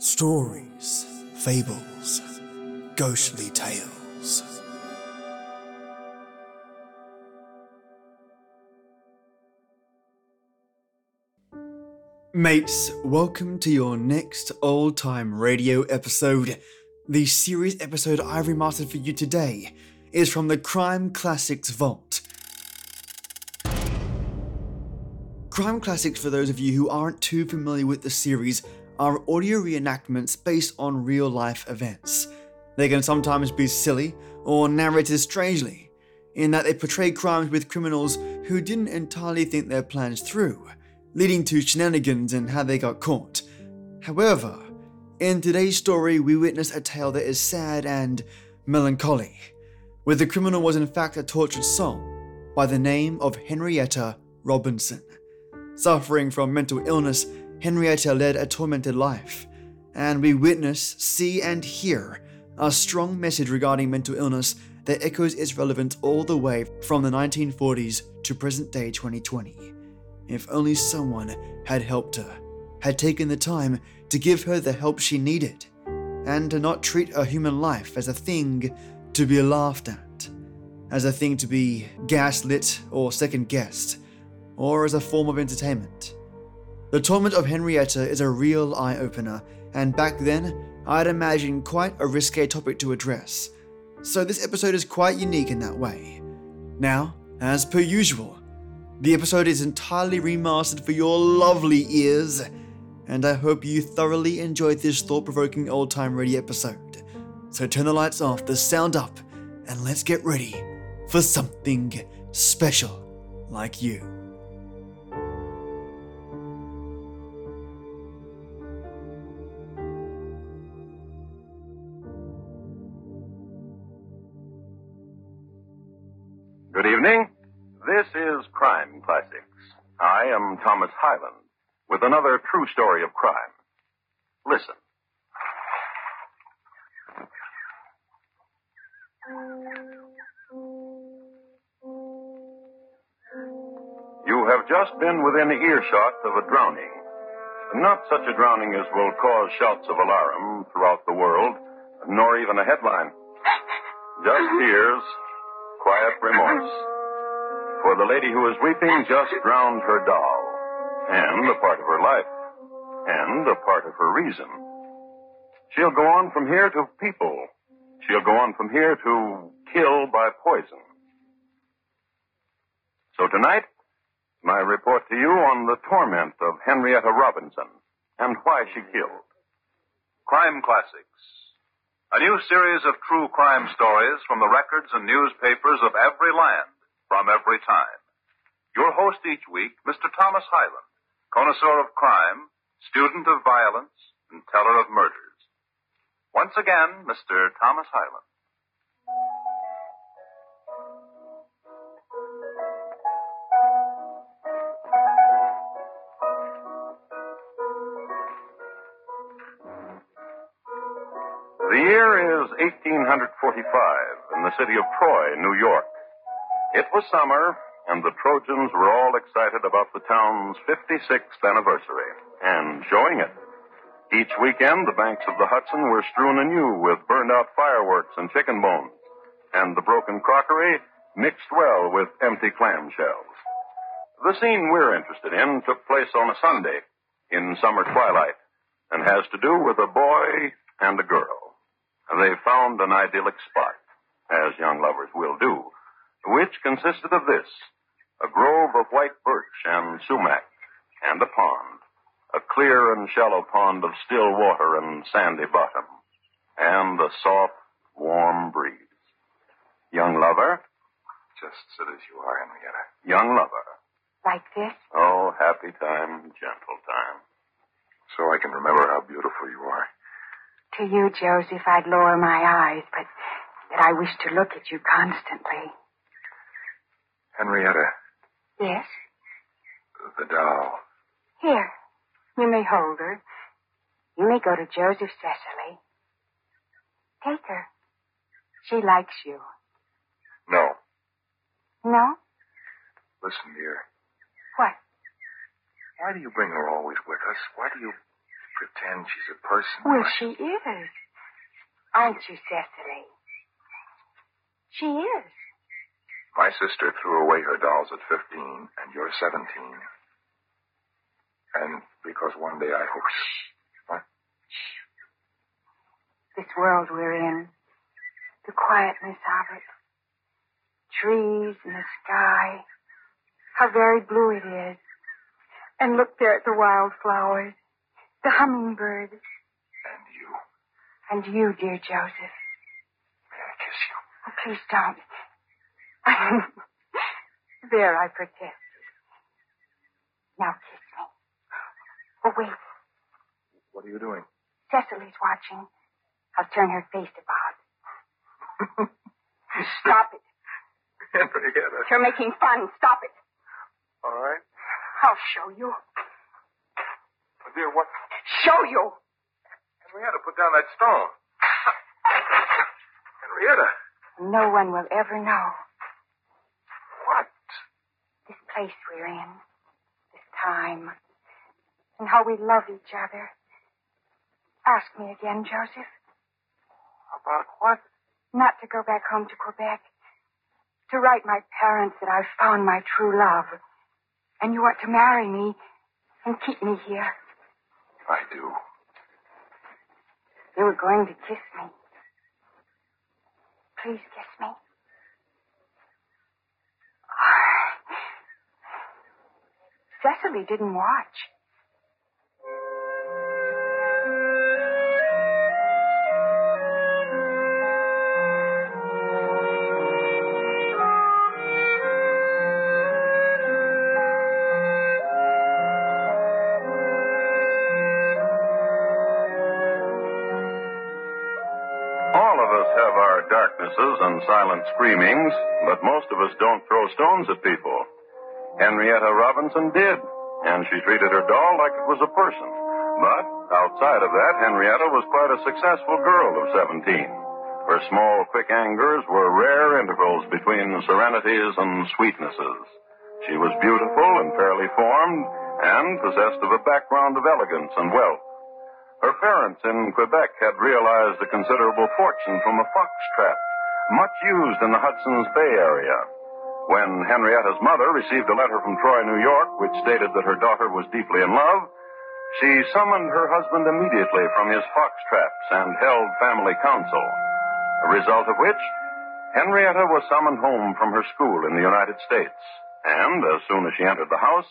Stories, fables, ghostly tales. Mates, welcome to your next old time radio episode. The series episode I've remastered for you today is from the Crime Classics Vault. Crime Classics, for those of you who aren't too familiar with the series, are audio reenactments based on real life events. They can sometimes be silly or narrated strangely, in that they portray crimes with criminals who didn't entirely think their plans through, leading to shenanigans and how they got caught. However, in today's story, we witness a tale that is sad and melancholy, where the criminal was in fact a tortured soul by the name of Henrietta Robinson. Suffering from mental illness, Henrietta led a tormented life, and we witness, see, and hear a strong message regarding mental illness that echoes its relevance all the way from the 1940s to present day 2020. If only someone had helped her, had taken the time to give her the help she needed, and to not treat a human life as a thing to be laughed at, as a thing to be gaslit or second guessed, or as a form of entertainment. The torment of Henrietta is a real eye opener, and back then, I'd imagine quite a risque topic to address. So this episode is quite unique in that way. Now, as per usual, the episode is entirely remastered for your lovely ears, and I hope you thoroughly enjoyed this thought provoking old time radio episode. So turn the lights off, the sound up, and let's get ready for something special like you. This is Crime Classics. I am Thomas Hyland with another true story of crime. Listen. You have just been within earshot of a drowning. Not such a drowning as will cause shouts of alarm throughout the world, nor even a headline. Just tears, quiet remorse. For the lady who is weeping just drowned her doll, and a part of her life, and a part of her reason. She'll go on from here to people. She'll go on from here to kill by poison. So tonight, my report to you on the torment of Henrietta Robinson and why she killed. Crime Classics. A new series of true crime stories from the records and newspapers of every land, from every time. Your host each week, Mr. Thomas Hyland, connoisseur of crime, student of violence, and teller of murders. Once again, Mr. Thomas Hyland. The year is 1845 in the city of Troy, New York. It was summer, and the Trojans were all excited about the town's 56th anniversary and showing it. Each weekend, the banks of the Hudson were strewn anew with burned out fireworks and chicken bones, and the broken crockery mixed well with empty clam shells. The scene we're interested in took place on a Sunday in summer twilight and has to do with a boy and a girl. They found an idyllic spot, as young lovers will do, which consisted of this a grove of white birch and sumac, and a pond, a clear and shallow pond of still water and sandy bottom, and a soft, warm breeze. Young lover, Just sit as you are, Henrietta. young lover. Like this? Oh, happy time, gentle time. So I can remember how beautiful you are. To you, Joseph, I'd lower my eyes, but that I wish to look at you constantly. Henrietta, Yes? the doll. Here. You may hold her. You may go to Joseph Cecily. Take her. She likes you. No. No? Listen, dear. What? Why do you bring her always with us? Why do you pretend she's a person. Well, she is. Aren't you, Cecily? She is. My sister threw away her dolls at 15, and you're 17. And because one day I hope. What? This world we're in, the quietness of it, trees and the sky, how very blue it is. And look there at the wildflowers, the hummingbird, And you. and you, dear Joseph. May I kiss you? Oh, please don't. there, I protest. Now kiss me. Oh, wait. What are you doing? Cecily's watching. I'll turn her face about. Stop it. Henrietta. You're making fun. Stop it. All right. I'll show you. Oh, dear, what? Show you. Henrietta, put down that stone. Henrietta. No one will ever know place we're in, this time, and how we love each other. Ask me again, Joseph. About what? Not to go back home to Quebec. To write my parents that I've found my true love. And you want to marry me and keep me here. I do. You were going to kiss me. Please kiss me. Cecily didn't watch. All of us have our darknesses and silent screamings, but most of us don't throw stones at people. Henrietta Robinson did, and she treated her doll like it was a person. But outside of that, Henrietta was quite a successful girl of 17. Her small, quick angers were rare intervals between serenities and sweetnesses. She was beautiful and fairly formed, and possessed of a background of elegance and wealth. Her parents in Quebec had realized a considerable fortune from a fox trap, much used in the Hudson's Bay area. When Henrietta's mother received a letter from Troy, New York, which stated that her daughter was deeply in love, she summoned her husband immediately from his fox traps and held family council. A result of which, Henrietta was summoned home from her school in the United States. And as soon as she entered the house,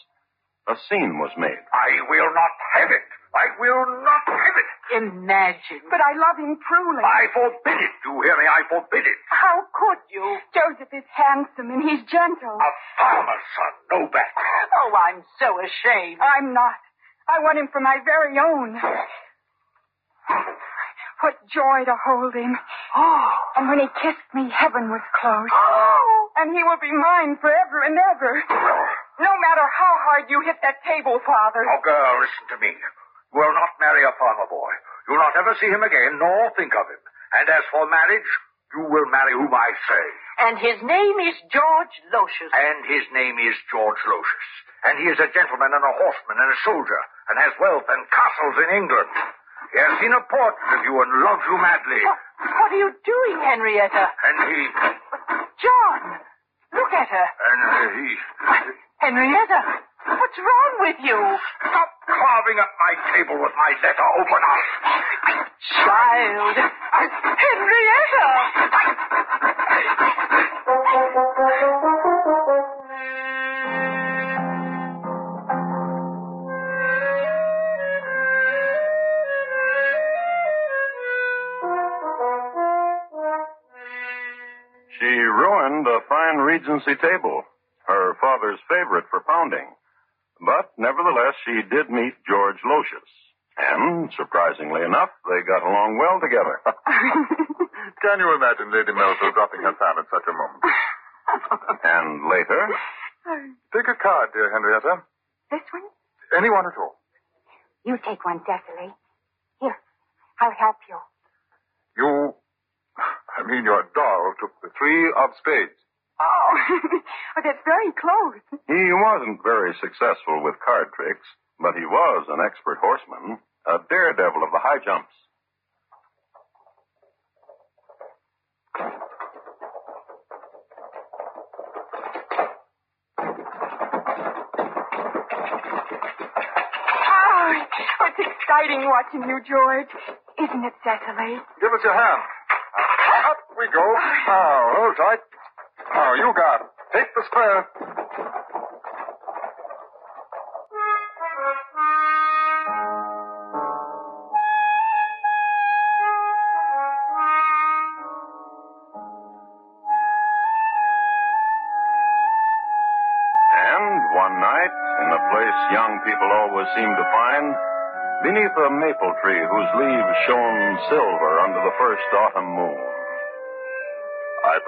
a scene was made. I will not have it. I will not have it. Imagine. But I love him truly. I forbid it. You hear me? I forbid it. How could you? Joseph is handsome and he's gentle. A farmer's son, no better. Oh, I'm so ashamed. I'm not. I want him for my very own. What joy to hold him. Oh. And when he kissed me, heaven was closed. Oh. And he will be mine forever and ever. No matter how hard you hit that table, Father. Oh, girl, listen to me. You will not marry a farmer boy. You will not ever see him again, nor think of him. And as for marriage, you will marry whom I say. And his name is George Locious. And his name is George Locious. And he is a gentleman and a horseman and a soldier, and has wealth and castles in England. He has seen a portrait of you and loves you madly. What, what are you doing, Henrietta? And he... John, look at her. And he... Henrietta, what's wrong with you? Stop carving up my table with my letter. Open up. Child. Henrietta! Ruined a fine Regency table, her father's favorite for pounding. But nevertheless, she did meet George Locious. And, surprisingly enough, they got along well together. Can you imagine Lady Melville dropping her fan at such a moment? and later, Take a card, dear Henrietta. This one? Anyone at all. You take one, Cecily. Here, I'll help you. You... I mean, your doll took the three of spades. Oh, oh that's very close. he wasn't very successful with card tricks, but he was an expert horseman, a daredevil of the high jumps. Oh, it's exciting watching you, George. Isn't it, Cecily? Give us your hand. We go. Oh, now, hold tight. Now, you got it. Take the square. And one night, in a place young people always seem to find, beneath a maple tree whose leaves shone silver under the first autumn moon.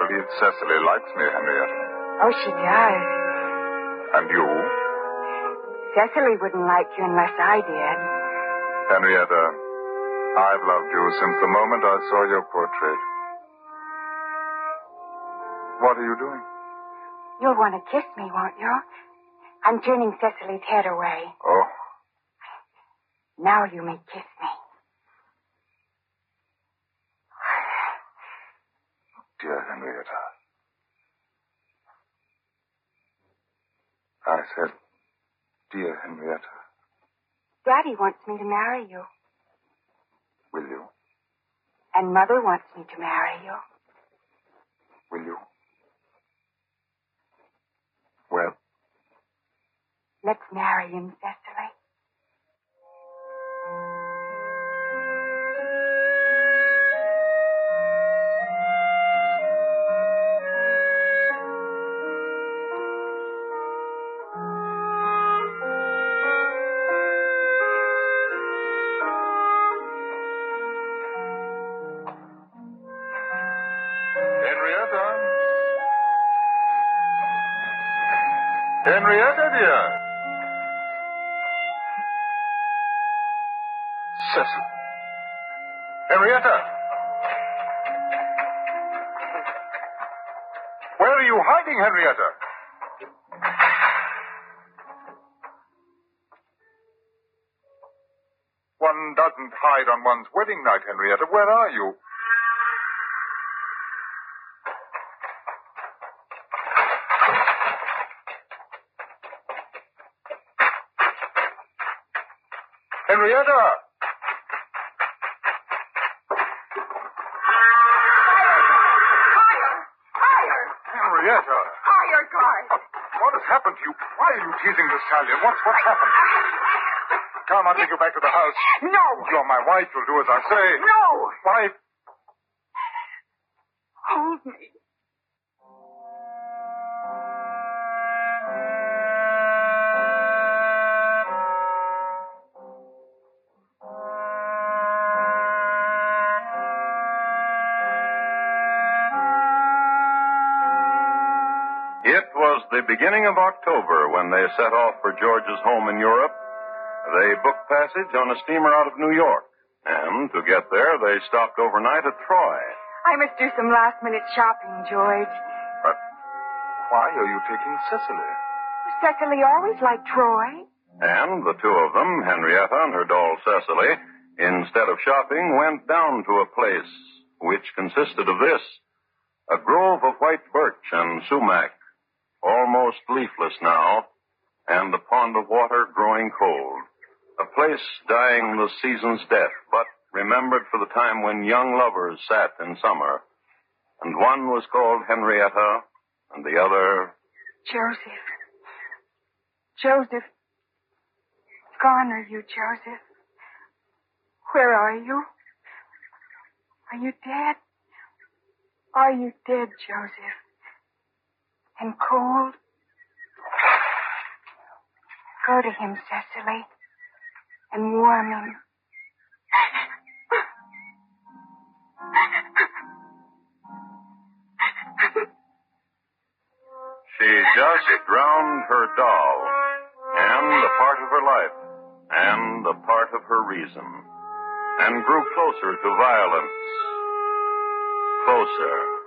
I believe Cecily likes me, Henrietta. Oh, she does. And you? Cecily wouldn't like you unless I did. Henrietta, uh, I've loved you since the moment I saw your portrait. What are you doing? You'll want to kiss me, won't you? I'm turning Cecily's head away. Oh, Now you may kiss me. dear Henrietta. I said, dear Henrietta, Daddy wants me to marry you, will you? and Mother wants me to marry you. Will you? Well, Let's marry him, Cecily. Henrietta, dear. Cecil. Henrietta. Where are you hiding, Henrietta? One doesn't hide on one's wedding night, Henrietta. Where are you? Henrietta! Higher! Higher! Henrietta! Higher, guard! What has happened to you? Why are you teasing this stallion? What's what's happened? Come, I'll take you back to the house. No! You're my wife. You'll do as I say. No! Wife. Beginning of October when they set off for George's home in Europe. They booked passage on a steamer out of New York. And to get there, they stopped overnight at Troy. I must do some last minute shopping, George. But why are you taking Cecily? Cecily always liked Troy. And the two of them, Henrietta and her doll Cecily, instead of shopping, went down to a place which consisted of this a grove of white birch and sumac, almost leafless now, and the pond of water growing cold. A place dying the season's death, but remembered for the time when young lovers sat in summer. And one was called Henrietta, and the other Joseph. Joseph. Gone are you, Joseph? Where are you? Are you dead? Are you dead, Joseph? And cold? Go to him, Cecily, and warm him. She just drowned her doll, and a part of her life, and a part of her reason, and grew closer to violence. Closer.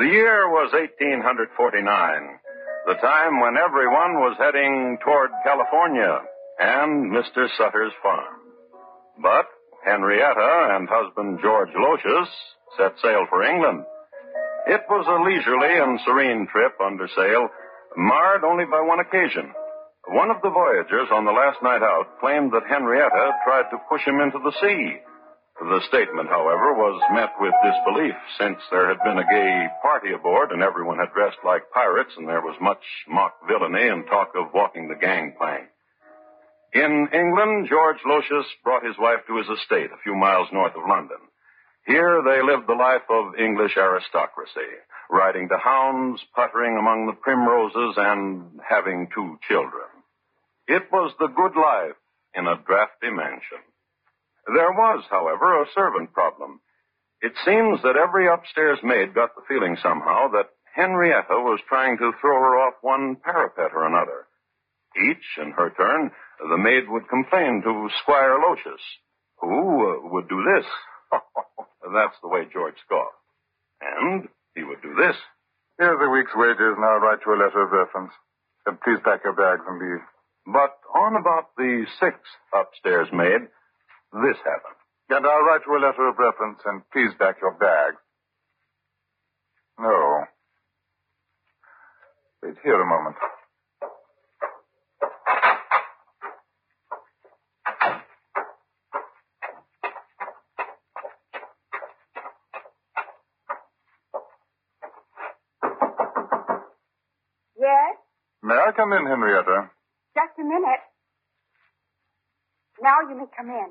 The year was 1849, the time when everyone was heading toward California and Mr. Sutter's farm. But Henrietta and husband George Lotius set sail for England. It was a leisurely and serene trip under sail, marred only by one occasion. One of the voyagers on the last night out claimed that Henrietta tried to push him into the sea. The statement, however, was met with disbelief, since there had been a gay party aboard and everyone had dressed like pirates and there was much mock villainy and talk of walking the gangplank. In England, George Lotius brought his wife to his estate a few miles north of London. Here they lived the life of English aristocracy, riding to hounds, puttering among the primroses, and having two children. It was the good life in a drafty mansion. There was, however, a servant problem. It seems that every upstairs maid got the feeling somehow that Henrietta was trying to throw her off one parapet or another. Each, in her turn, the maid would complain to Squire Lotius, who uh, would do this. That's the way George scoffed. And he would do this. Here's the week's wages, and I'll write you a letter of reference. And please pack your bags and leave. But on about the sixth upstairs maid, this happened. And I'll write you a letter of reference, and please pack your bag. No. Wait here a moment. Yes? May I come in, Henrietta? Just a minute. Now you may come in.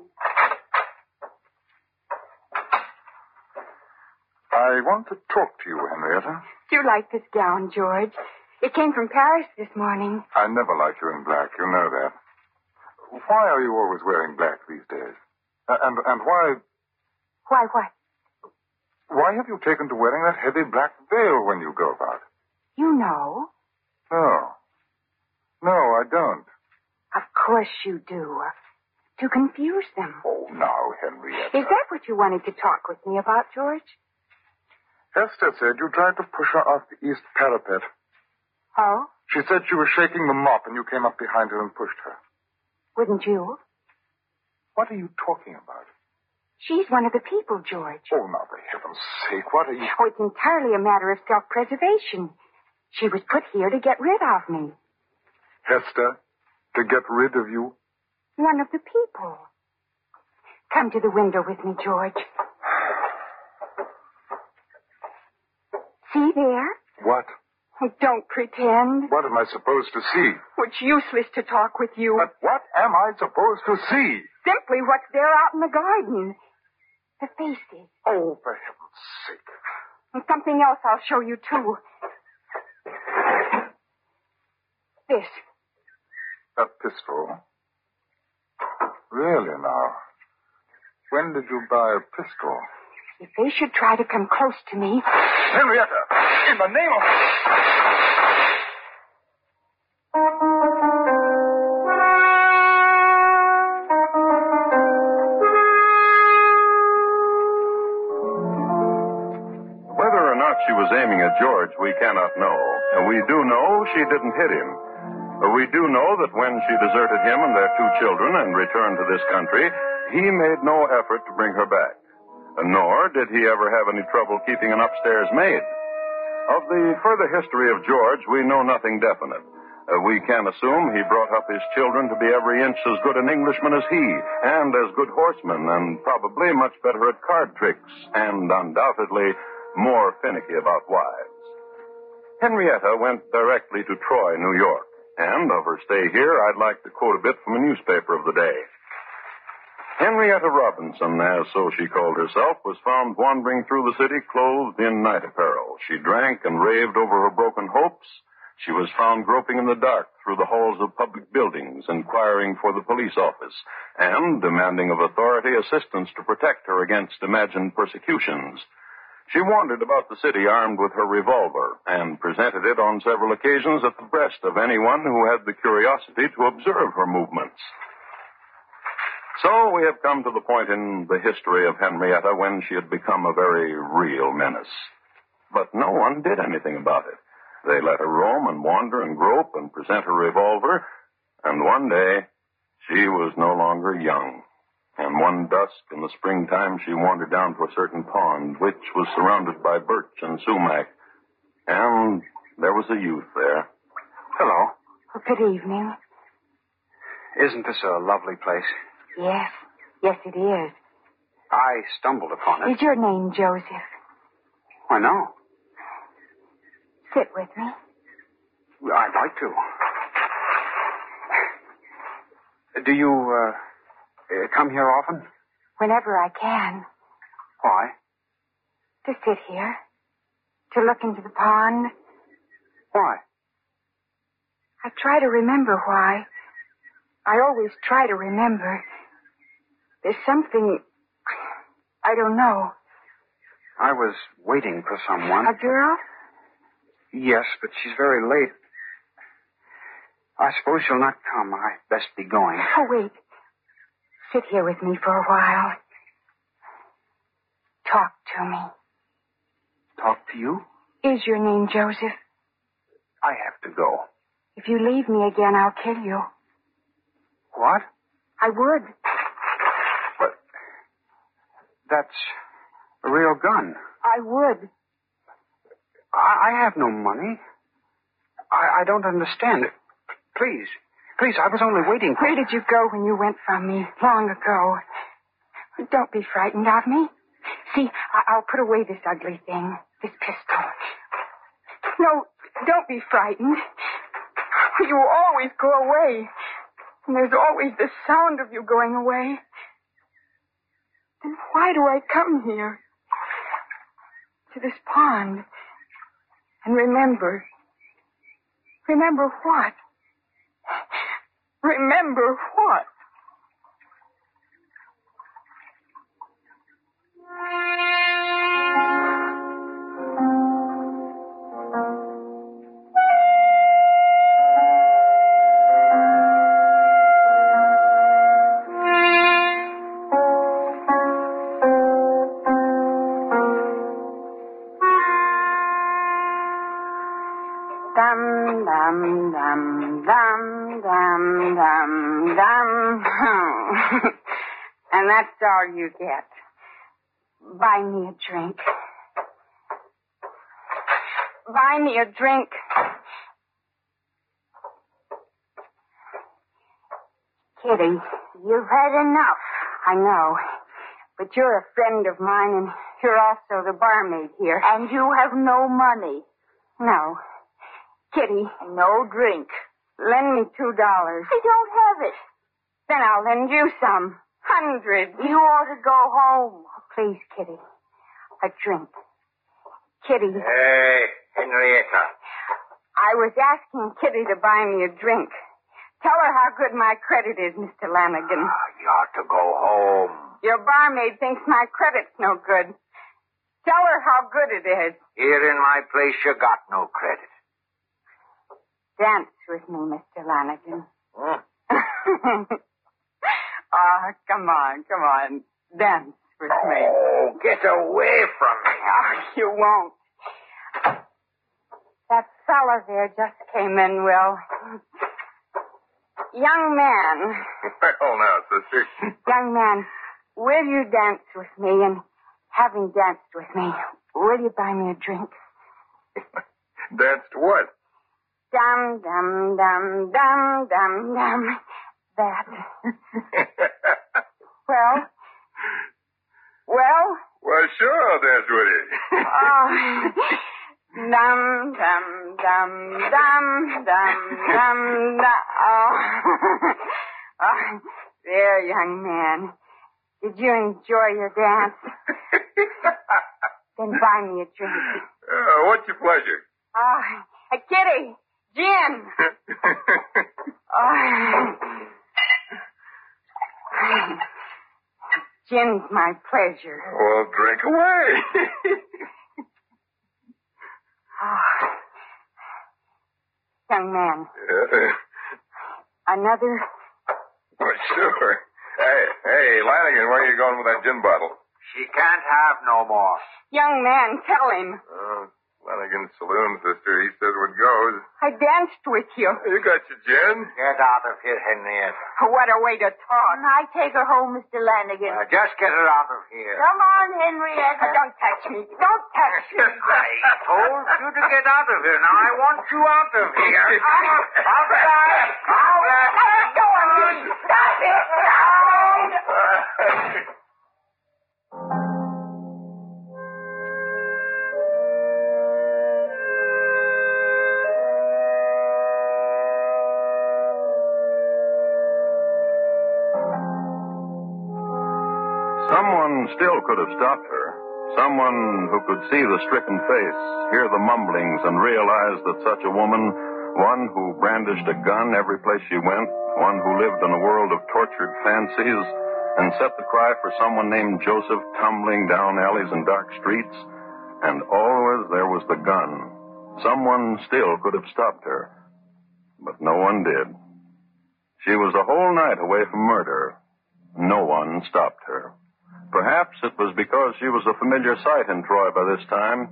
I want to talk to you, Henrietta. Do you like this gown, George? It came from Paris this morning. I never like you in black. You know that. Why are you always wearing black these days? Uh, and and why Why, what? why have you taken to wearing that heavy black veil when you go about? You know. No. No, I don't. Of course you do. To confuse them. Oh, now, Henrietta. Is that what you wanted to talk with me about, George? Hester said you tried to push her off the east parapet. Oh? She said she was shaking the mop and you came up behind her and pushed her. Wouldn't you? What are you talking about? She's one of the people, George. Oh, now, for heaven's sake, what are you... Oh, it's entirely a matter of self-preservation. She was put here to get rid of me. Hester, to get rid of you? One of the people. Come to the window with me, George. See there? What? Don't pretend. What am I supposed to see? It's useless to talk with you. But what am I supposed to see? Simply what's there out in the garden. The faces. Oh, for heaven's sake. And something else I'll show you, too. This. A pistol? Really, now? When did you buy a pistol? If they should try to come close to me, Henrietta, in the name of... Whether or not she was aiming at George, we cannot know. And we do know she didn't hit him. We do know that when she deserted him and their two children and returned to this country, he made no effort to bring her back. Nor did he ever have any trouble keeping an upstairs maid. Of the further history of George, we know nothing definite. Uh, we can assume he brought up his children to be every inch as good an Englishman as he, and as good horsemen, and probably much better at card tricks, and undoubtedly more finicky about wives. Henrietta went directly to Troy, New York, and of her stay here, I'd like to quote a bit from a newspaper of the day. Henrietta Robinson, as so she called herself, was found wandering through the city clothed in night apparel. She drank and raved over her broken hopes. She was found groping in the dark through the halls of public buildings, inquiring for the police office, and demanding of authority assistance to protect her against imagined persecutions. She wandered about the city armed with her revolver and presented it on several occasions at the breast of anyone who had the curiosity to observe her movements. So we have come to the point in the history of Henrietta when she had become a very real menace. But no one did anything about it. They let her roam and wander and grope and present her revolver, and one day she was no longer young. And one dusk in the springtime, she wandered down to a certain pond, which was surrounded by birch and sumac. And there was a youth there. Hello. Oh, good evening. Isn't this a lovely place? Yes. Yes, it is. I stumbled upon it. Is your name Joseph? Why, no. Sit with me. I'd like to. Do you, uh, uh, come here often? Whenever I can. Why? To sit here. To look into the pond. Why? I try to remember why. I always try to remember. There's something. I don't know. I was waiting for someone. A girl? Yes, but she's very late. I suppose she'll not come. I'd best be going. Oh, wait. Sit here with me for a while. Talk to me. Talk to you? Is your name Joseph? I have to go. If you leave me again, I'll kill you. What? I would. But that's a real gun. I would. I, I have no money. I, I don't understand. Please, please, I was only waiting for. Where did you go when you went from me long ago? Don't be frightened of me. See, I- I'll put away this ugly thing, this pistol. No, don't be frightened. You always go away. And there's always the sound of you going away. Then why do I come here? To this pond. And remember. Remember what? Remember what? Dum dum dum and that's all you get. Buy me a drink. Buy me a drink. Kitty, you've had enough. I know. But you're a friend of mine, and you're also the barmaid here. And you have no money. No. Kitty. No drink. Lend me two dollars. I don't have it. Then I'll lend you some. Hundred. You ought to go home. Please, Kitty. A drink. Kitty. Hey, Henrietta. I was asking Kitty to buy me a drink. Tell her how good my credit is, Mr. Lanigan. Ah, you ought to go home. Your barmaid thinks my credit's no good. Tell her how good it is. Here in my place, you got no credit. Dance with me, Mr. Lanigan. Hmm? oh, come on, come on. Dance with me. Oh, get away from me. Oh, you won't. That fellow there just came in, Will. Young man, Well, now, sister. young man, will you dance with me? And having danced with me, will you buy me a drink? Danced what? Dum, dum, dum, dum, dum, dum. That. Well? Well? well, sure, with you. Oh. Dum, dum, dum, dum, dum, dum, dum. Oh. oh. There, young man. Did you enjoy your dance? Then buy me a drink. Uh, what's your pleasure? Oh, a kitty. Gin. Oh. Gin's my pleasure. well, drink away. Oh. Young man, Yeah. another. Well, sure. Hey, hey, Lanigan, where are you going with that gin bottle? She can't have no more. Young man, tell him. Uh, Flanagan's saloon, sister. He says what goes. I danced with you. You got your gin? Get out of here, Henrietta. What a way to talk. I take her home, Mr. Lanigan. Uh, just get her out of here. Come on, Henrietta. Uh, Don't touch me. Don't touch me. I told you to get out of here. Now I want you out of here. Outside! Out! Let go of me. Stop it. Still could have stopped her. Someone who could see the stricken face, hear the mumblings, and realize that such a woman, one who brandished a gun every place she went, one who lived in a world of tortured fancies, and set the cry for someone named Joseph tumbling down alleys and dark streets, and always there was the gun. Someone still could have stopped her, but no one did. She was a whole night away from murder. No one stopped her. Perhaps it was because she was a familiar sight in Troy by this time.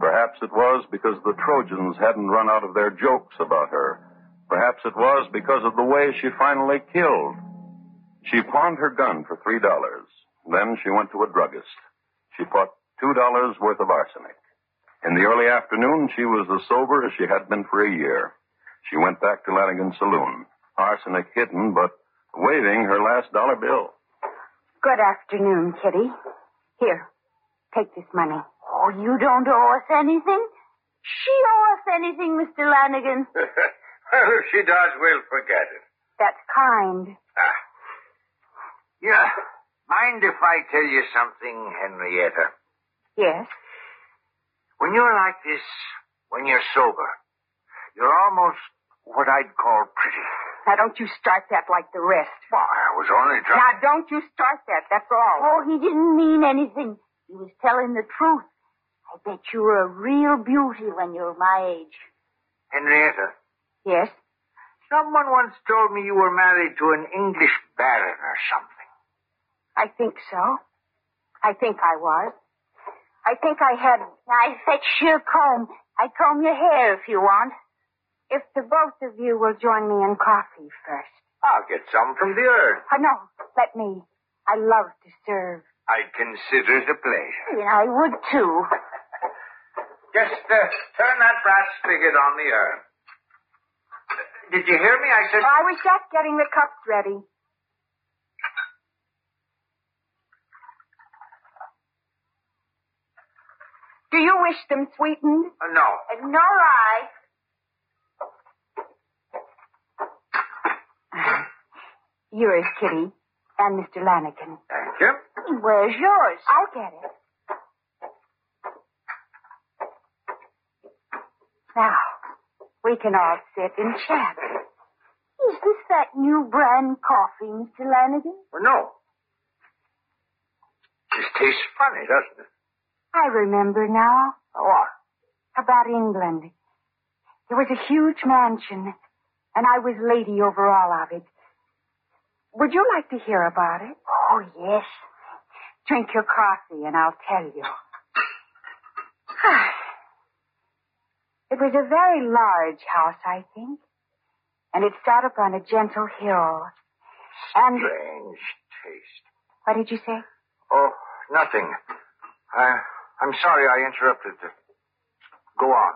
Perhaps it was because the Trojans hadn't run out of their jokes about her. Perhaps it was because of the way she finally killed. She pawned her gun for three dollars. Then she went to a druggist. She bought two dollars worth of arsenic. In the early afternoon, she was as sober as she had been for a year. She went back to Lanigan's saloon, arsenic hidden, but waving her last dollar bill. Good afternoon, Kitty. Here, take this money. Oh, you don't owe us anything. She owe us anything, Mr. Lanigan. well, if she does, we'll forget it. That's kind. Ah. Yeah. Mind if I tell you something, Henrietta? Yes. When you're like this, when you're sober, you're almost what I'd call pretty. Now, don't you start that like the rest. Well, I was only trying. Now, don't you start that. That's all. Oh, he didn't mean anything. He was telling the truth. I bet you were a real beauty when you were my age. Henrietta, Yes? someone once told me you were married to an English baron or something. I think so. I think I was. I think I had. I fetch you a comb. I comb your hair if you want. If the both of you will join me in coffee first. I'll get some from the urn. Oh, no, let me. I love to serve. I'd consider it a pleasure. Yeah, I would too. Just uh, turn that brass spigot on the urn. Did you hear me? I said. I was just getting the cups ready. Do you wish them sweetened? Uh, no. Uh, nor I. Yours, Kitty, and Mr. Lanigan. Thank you. Where's yours? I'll get it. Now, we can all sit and chat. Is this that new brand coffee, Mr. Lanigan? Well, no. This tastes funny, doesn't it? I remember now What? about England. There was a huge mansion, and I was lady over all of it. Would you like to hear about it? Oh, yes. Drink your coffee, and I'll tell you. it was a very large house, I think, and it sat upon a gentle hill. And Strange taste. what did you say? Oh, nothing. I, I'm sorry I interrupted. Go on.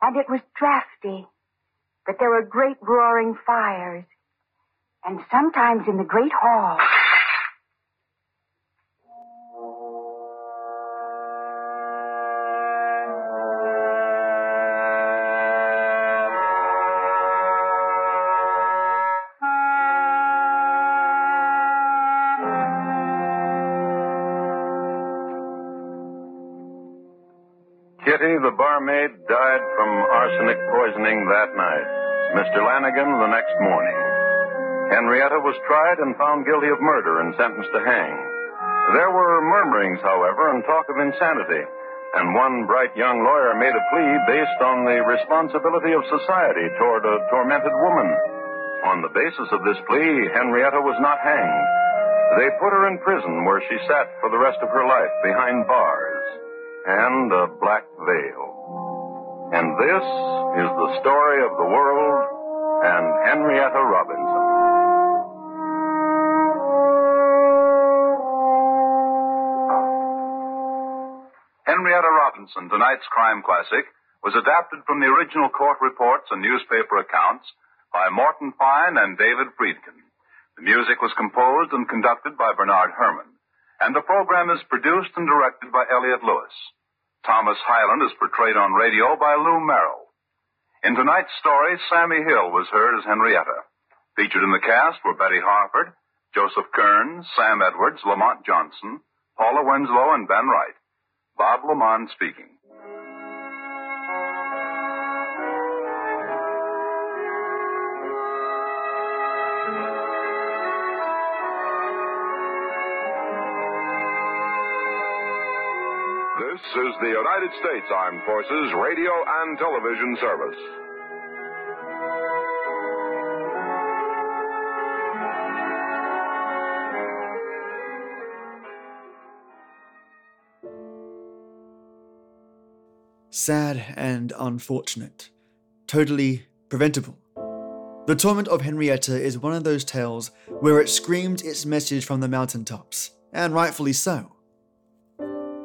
And it was drafty, but there were great roaring fires, and sometimes in the great hall. Kitty, the barmaid, that night. Mr. Lanigan the next morning. Henrietta was tried and found guilty of murder and sentenced to hang. There were murmurings, however, and talk of insanity, and one bright young lawyer made a plea based on the responsibility of society toward a tormented woman. On the basis of this plea, Henrietta was not hanged. They put her in prison where she sat for the rest of her life behind bars. and a black veil. And this is the story of the world and Henrietta Robinson. Henrietta Robinson, tonight's crime classic, was adapted from the original court reports and newspaper accounts by Morton Fine and David Friedkin. The music was composed and conducted by Bernard Herrmann, and the program is produced and directed by Elliott Lewis. Thomas Hyland is portrayed on radio by Lou Merrill. In tonight's story, Sammy Hill was heard as Henrietta. Featured in the cast were Betty Harford, Joseph Kern, Sam Edwards, Lamont Johnson, Paula Winslow, and Ben Wright. Bob LeMond speaking. This is the United States Armed Forces Radio and Television Service. Sad and unfortunate. Totally preventable. The Torment of Henrietta is one of those tales where it screamed its message from the mountaintops, and rightfully so.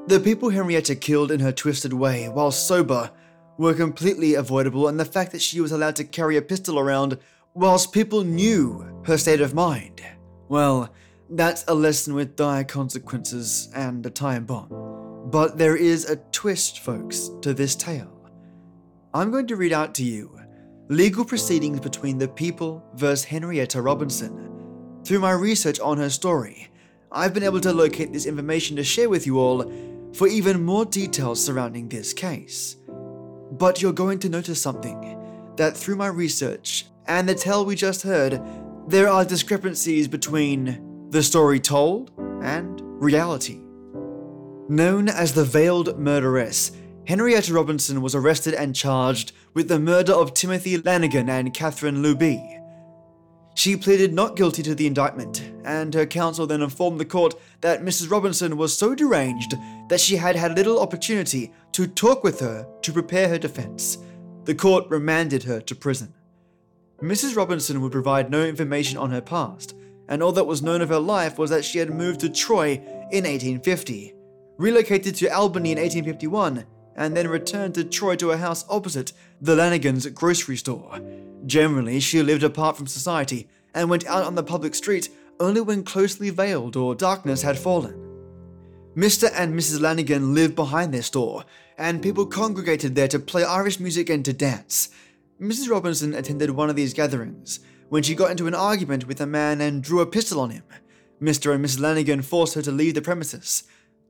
The people Henrietta killed in her twisted way, while sober, were completely avoidable, and the fact that she was allowed to carry a pistol around whilst people knew her state of mind, well, that's a lesson with dire consequences and a time bomb. But there is a twist, folks, to this tale. I'm going to read out to you legal proceedings between the people versus Henrietta Robinson. Through my research on her story, I've been able to locate this information to share with you all for even more details surrounding this case. But you're going to notice something that through my research and the tale we just heard, there are discrepancies between the story told and reality. Known as the Veiled Murderess, Henrietta Robinson was arrested and charged with the murder of Timothy Lanigan and Catherine Luby. She pleaded not guilty to the indictment, and her counsel then informed the court that Mrs. Robinson was so deranged that she had had little opportunity to talk with her to prepare her defense. The court remanded her to prison. Mrs. Robinson would provide no information on her past, and all that was known of her life was that she had moved to Troy in 1850, relocated to Albany in 1851, and then returned to Troy to a house opposite the Lanigans grocery store. Generally, she lived apart from society and went out on the public street only when closely veiled or darkness had fallen. Mr. and Mrs. Lanigan lived behind their store, and people congregated there to play Irish music and to dance. Mrs. Robinson attended one of these gatherings when she got into an argument with a man and drew a pistol on him. Mr. and Mrs. Lanigan forced her to leave the premises.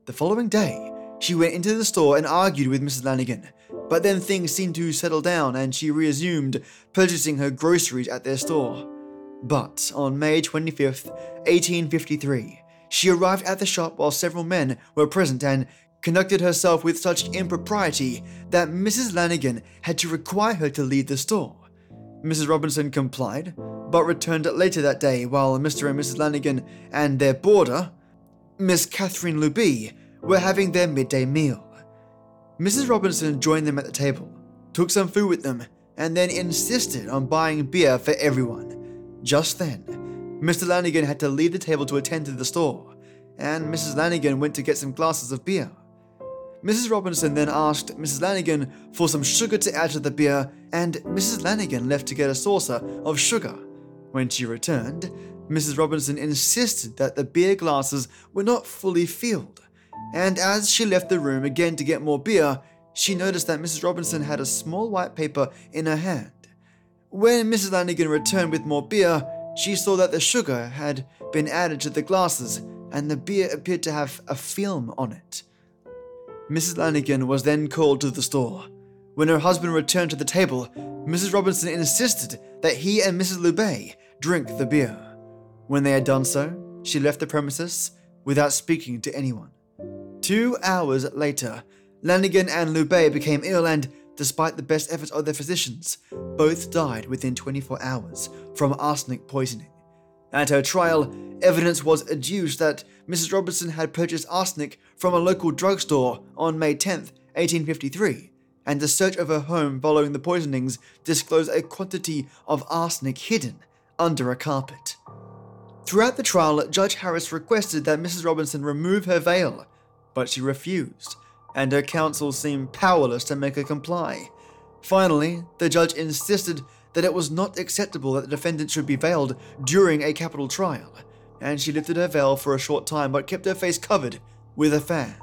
The following day, she went into the store and argued with Mrs. Lanigan, but then things seemed to settle down and she resumed purchasing her groceries at their store. But on May 25th, 1853, she arrived at the shop while several men were present and conducted herself with such impropriety that Mrs. Lanigan had to require her to leave the store. Mrs. Robinson complied, but returned later that day while Mr. and Mrs. Lanigan and their boarder, Miss Catherine Luby, were having their midday meal. Mrs. Robinson joined them at the table, took some food with them, and then insisted on buying beer for everyone. Just then, Mr. Lanigan had to leave the table to attend to the store, and Mrs. Lanigan went to get some glasses of beer. Mrs. Robinson then asked Mrs. Lanigan for some sugar to add to the beer, and Mrs. Lanigan left to get a saucer of sugar. When she returned, Mrs. Robinson insisted that the beer glasses were not fully filled, and as she left the room again to get more beer, she noticed that Mrs. Robinson had a small white paper in her hand. When Mrs. Lanigan returned with more beer, she saw that the sugar had been added to the glasses, and the beer appeared to have a film on it. Mrs. Lanigan was then called to the store. When her husband returned to the table, Mrs. Robinson insisted that he and Mrs. Luby drink the beer. When they had done so, she left the premises without speaking to anyone. Two hours later, Lanigan and Luby became ill and, despite the best efforts of their physicians, both died within 24 hours from arsenic poisoning. At her trial, evidence was adduced that Mrs. Robinson had purchased arsenic from a local drugstore on May 10, 1853, and a search of her home following the poisonings disclosed a quantity of arsenic hidden under a carpet. Throughout the trial, Judge Harris requested that Mrs. Robinson remove her veil, but she refused, and her counsel seemed powerless to make her comply. Finally, the judge insisted that it was not acceptable that the defendant should be veiled during a capital trial, and she lifted her veil for a short time but kept her face covered with a fan.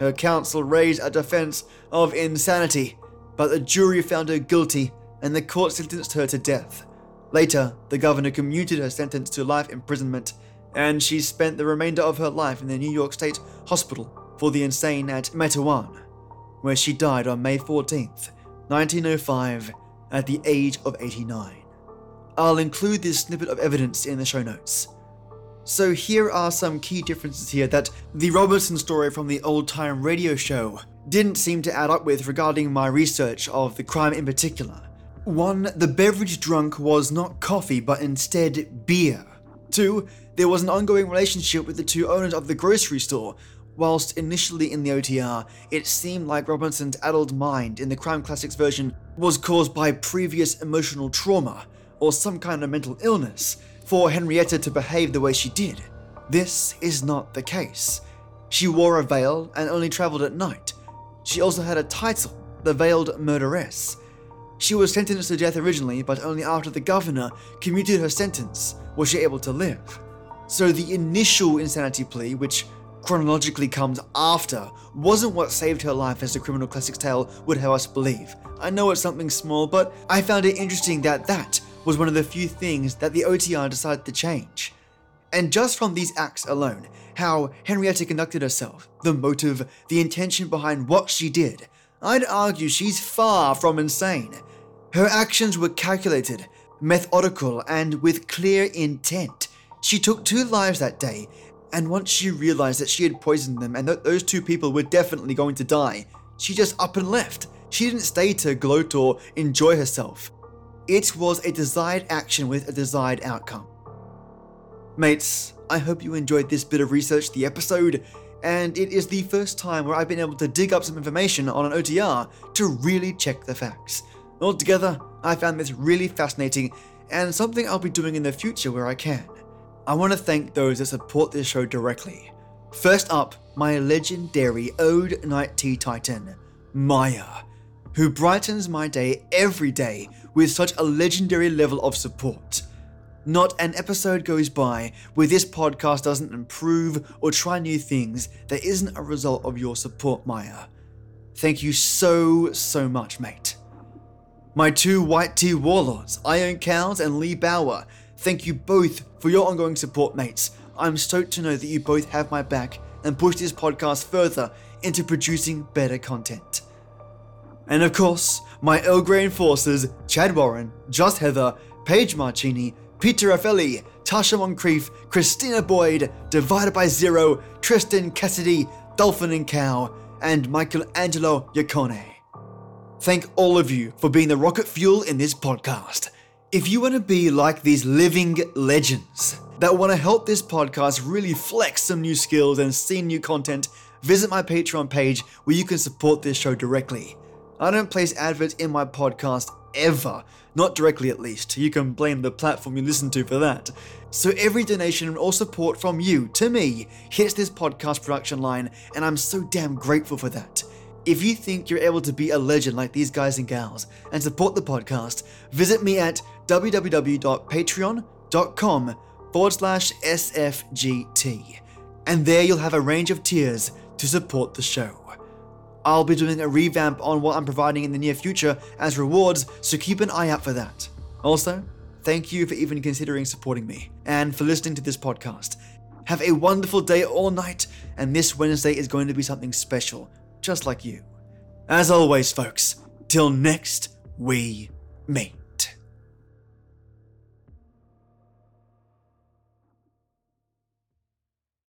Her counsel raised a defense of insanity, but the jury found her guilty and the court sentenced her to death. Later, the governor commuted her sentence to life imprisonment, and she spent the remainder of her life in the New York State Hospital for the Insane at Matteawan, where she died on May 14th, 1905, at the age of 89. I'll include this snippet of evidence in the show notes. So here are some key differences here that the Robertson story from the old time radio show didn't seem to add up with regarding my research of the crime in particular. One, the beverage drunk was not coffee but instead beer. Two, there was an ongoing relationship with the two owners of the grocery store. Whilst initially in the OTR, it seemed like Robinson's addled mind in the Crime Classics version was caused by previous emotional trauma or some kind of mental illness for Henrietta to behave the way she did. This is not the case. She wore a veil and only traveled at night. She also had a title, the Veiled Murderess. She was sentenced to death originally, but only after the governor commuted her sentence was she able to live. So the initial insanity plea, which chronologically comes after, wasn't what saved her life as the criminal classics tale would have us believe. I know it's something small, but I found it interesting that that was one of the few things that the OTR decided to change. And just from these acts alone, how Henrietta conducted herself, the motive, the intention behind what she did, I'd argue she's far from insane. Her actions were calculated, methodical, and with clear intent. She took two lives that day, and once she realized that she had poisoned them and that those two people were definitely going to die, she just up and left. She didn't stay to gloat or enjoy herself. It was a desired action with a desired outcome. Mates, I hope you enjoyed this bit of research, the episode, and it is the first time where I've been able to dig up some information on an OTR to really check the facts. Altogether, I found this really fascinating and something I'll be doing in the future where I can. I want to thank those that support this show directly. First up, my legendary Ode Night Tea Titan, Maya, who brightens my day every day with such a legendary level of support. Not an episode goes by where this podcast doesn't improve or try new things that isn't a result of your support, Maya. Thank you so, so much, mate. My two white tea warlords, Iron Cows and Lee Bauer, thank you both for your ongoing support, mates. I'm stoked to know that you both have my back and push this podcast further into producing better content. And of course, my Earl Grey enforcers, Chad Warren, Just Heather, Paige Marcini, Peter Raffelli, Tasha Moncrief, Christina Boyd, Divided by Zero, Tristan Cassidy, Dolphin and Cow, and Michael Angelo Yacone. Thank all of you for being the rocket fuel in this podcast. If you want to be like these living legends that want to help this podcast really flex some new skills and see new content, visit my Patreon page where you can support this show directly. I don't place adverts in my podcast ever, not directly at least. You can blame the platform you listen to for that. So every donation or support from you to me hits this podcast production line, and I'm so damn grateful for that. If you think you're able to be a legend like these guys and gals and support the podcast, visit me at www.patreon.com forward slash SFGT. And there you'll have a range of tiers to support the show. I'll be doing a revamp on what I'm providing in the near future as rewards, so keep an eye out for that. Also, thank you for even considering supporting me and for listening to this podcast. Have a wonderful day or night, and this Wednesday is going to be something special just like you. As always, folks, till next we meet.